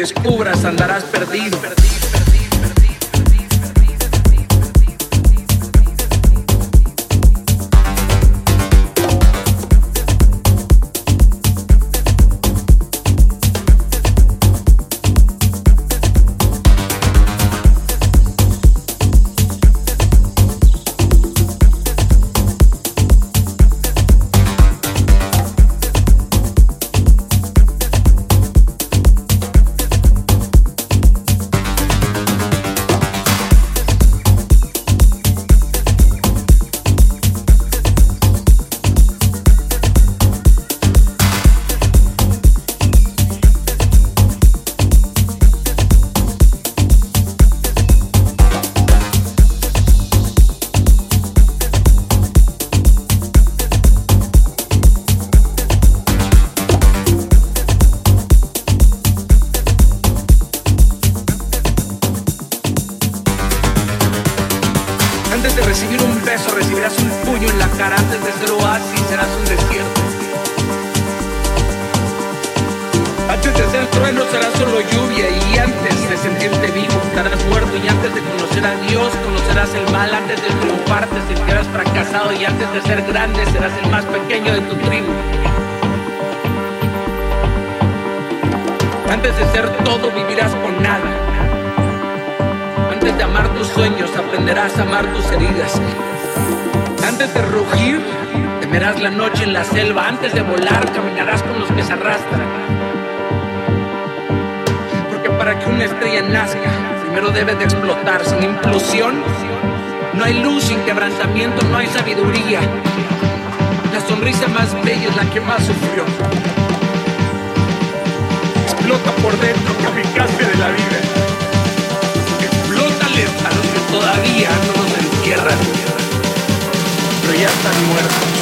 Antes de antes de ser oasis serás un desierto. Antes de ser trueno serás solo lluvia y antes de sentirte vivo estarás muerto y antes de conocer a Dios conocerás el mal, antes de triunfar te sentirás fracasado y antes de ser grande serás el más pequeño de tu tribu. Antes de ser todo vivirás con nada. Antes de amar tus sueños aprenderás a amar tus heridas antes de rugir, temerás la noche en la selva, antes de volar, caminarás con los que se arrastran. Porque para que una estrella nazca, primero debe de explotar, sin implosión, no hay luz, sin quebrantamiento, no hay sabiduría. La sonrisa más bella es la que más sufrió. Explota por dentro, kamikaze de la vida. Explótales a los que todavía no nos entierran ya están muertos.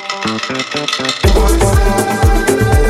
Thank you.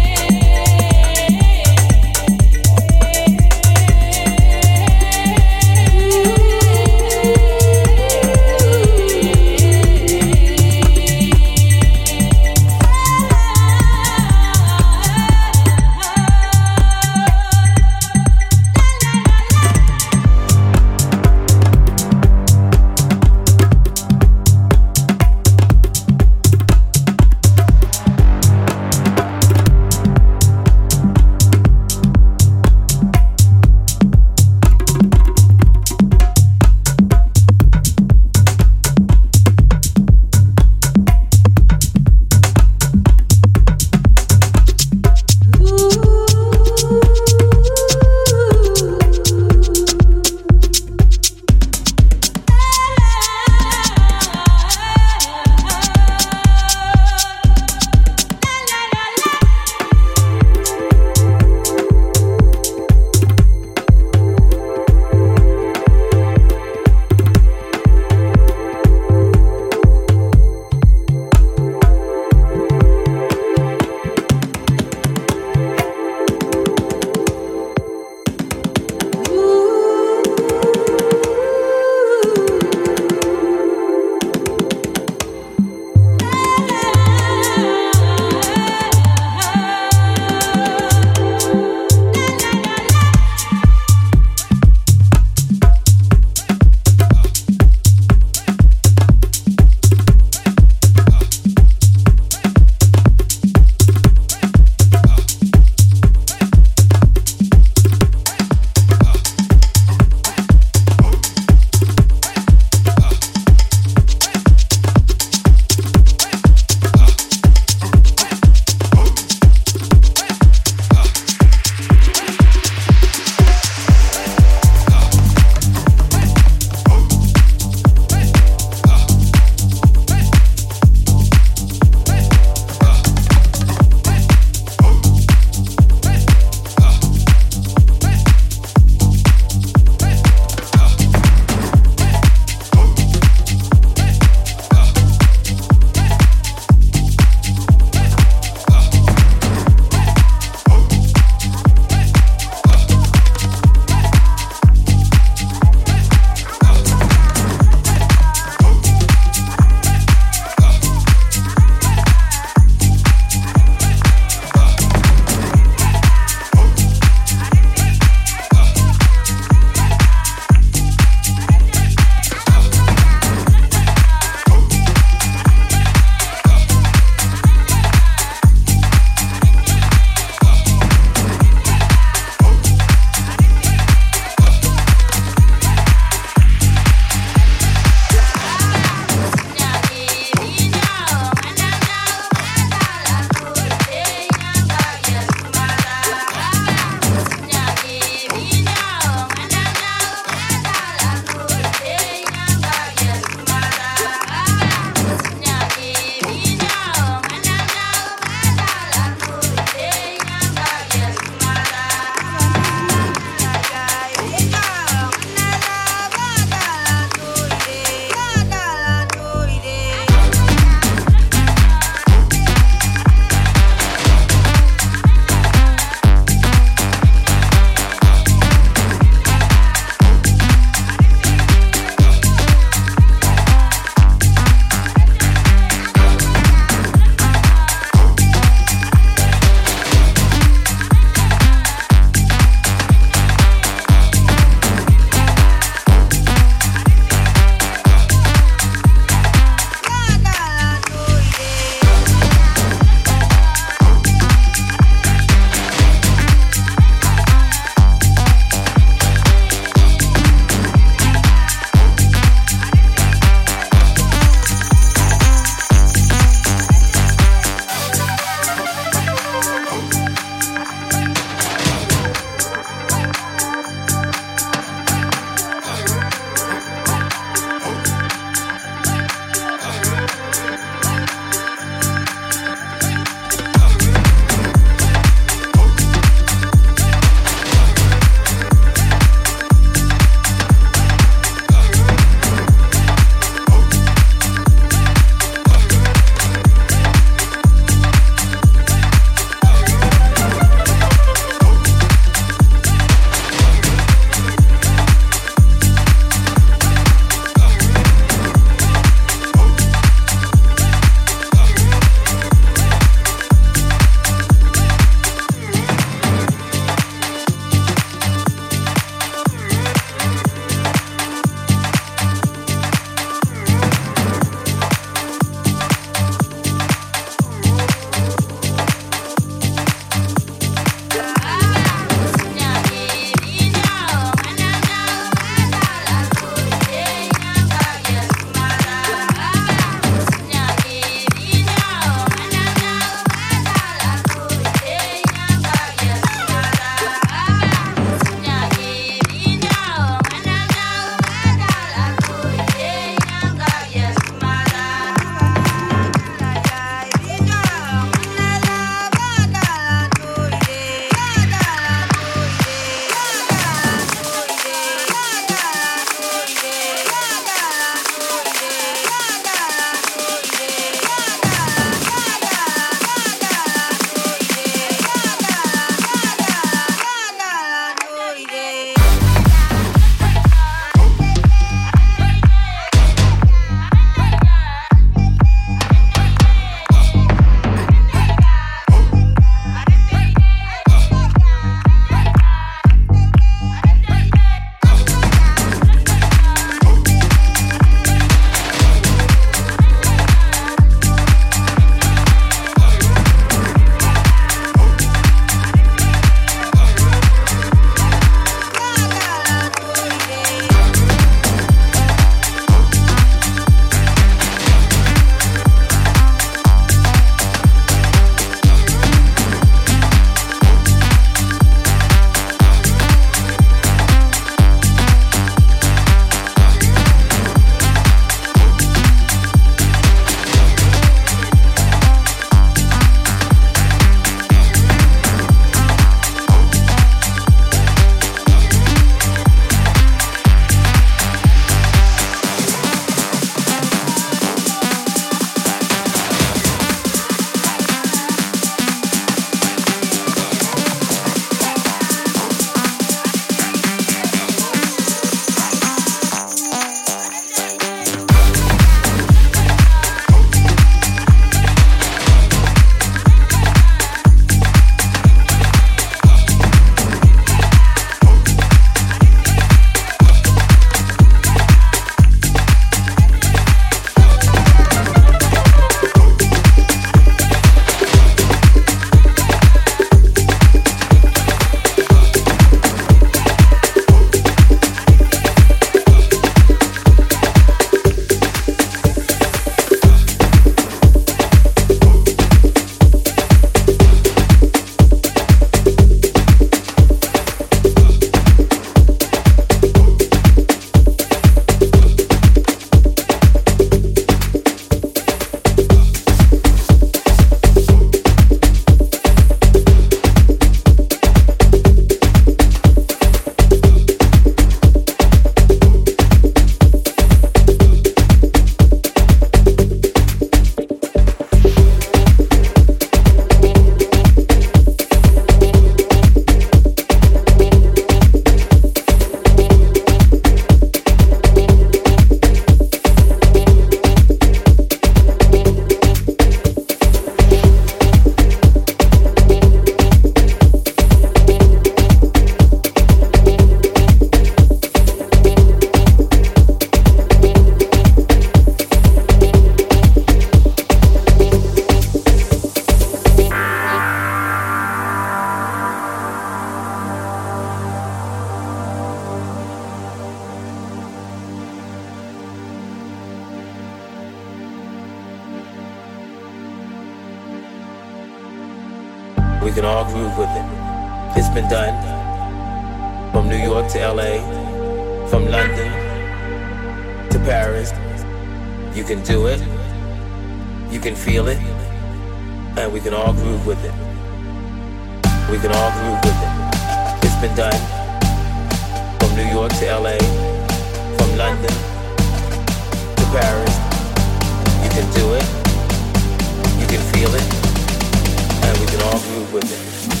With it.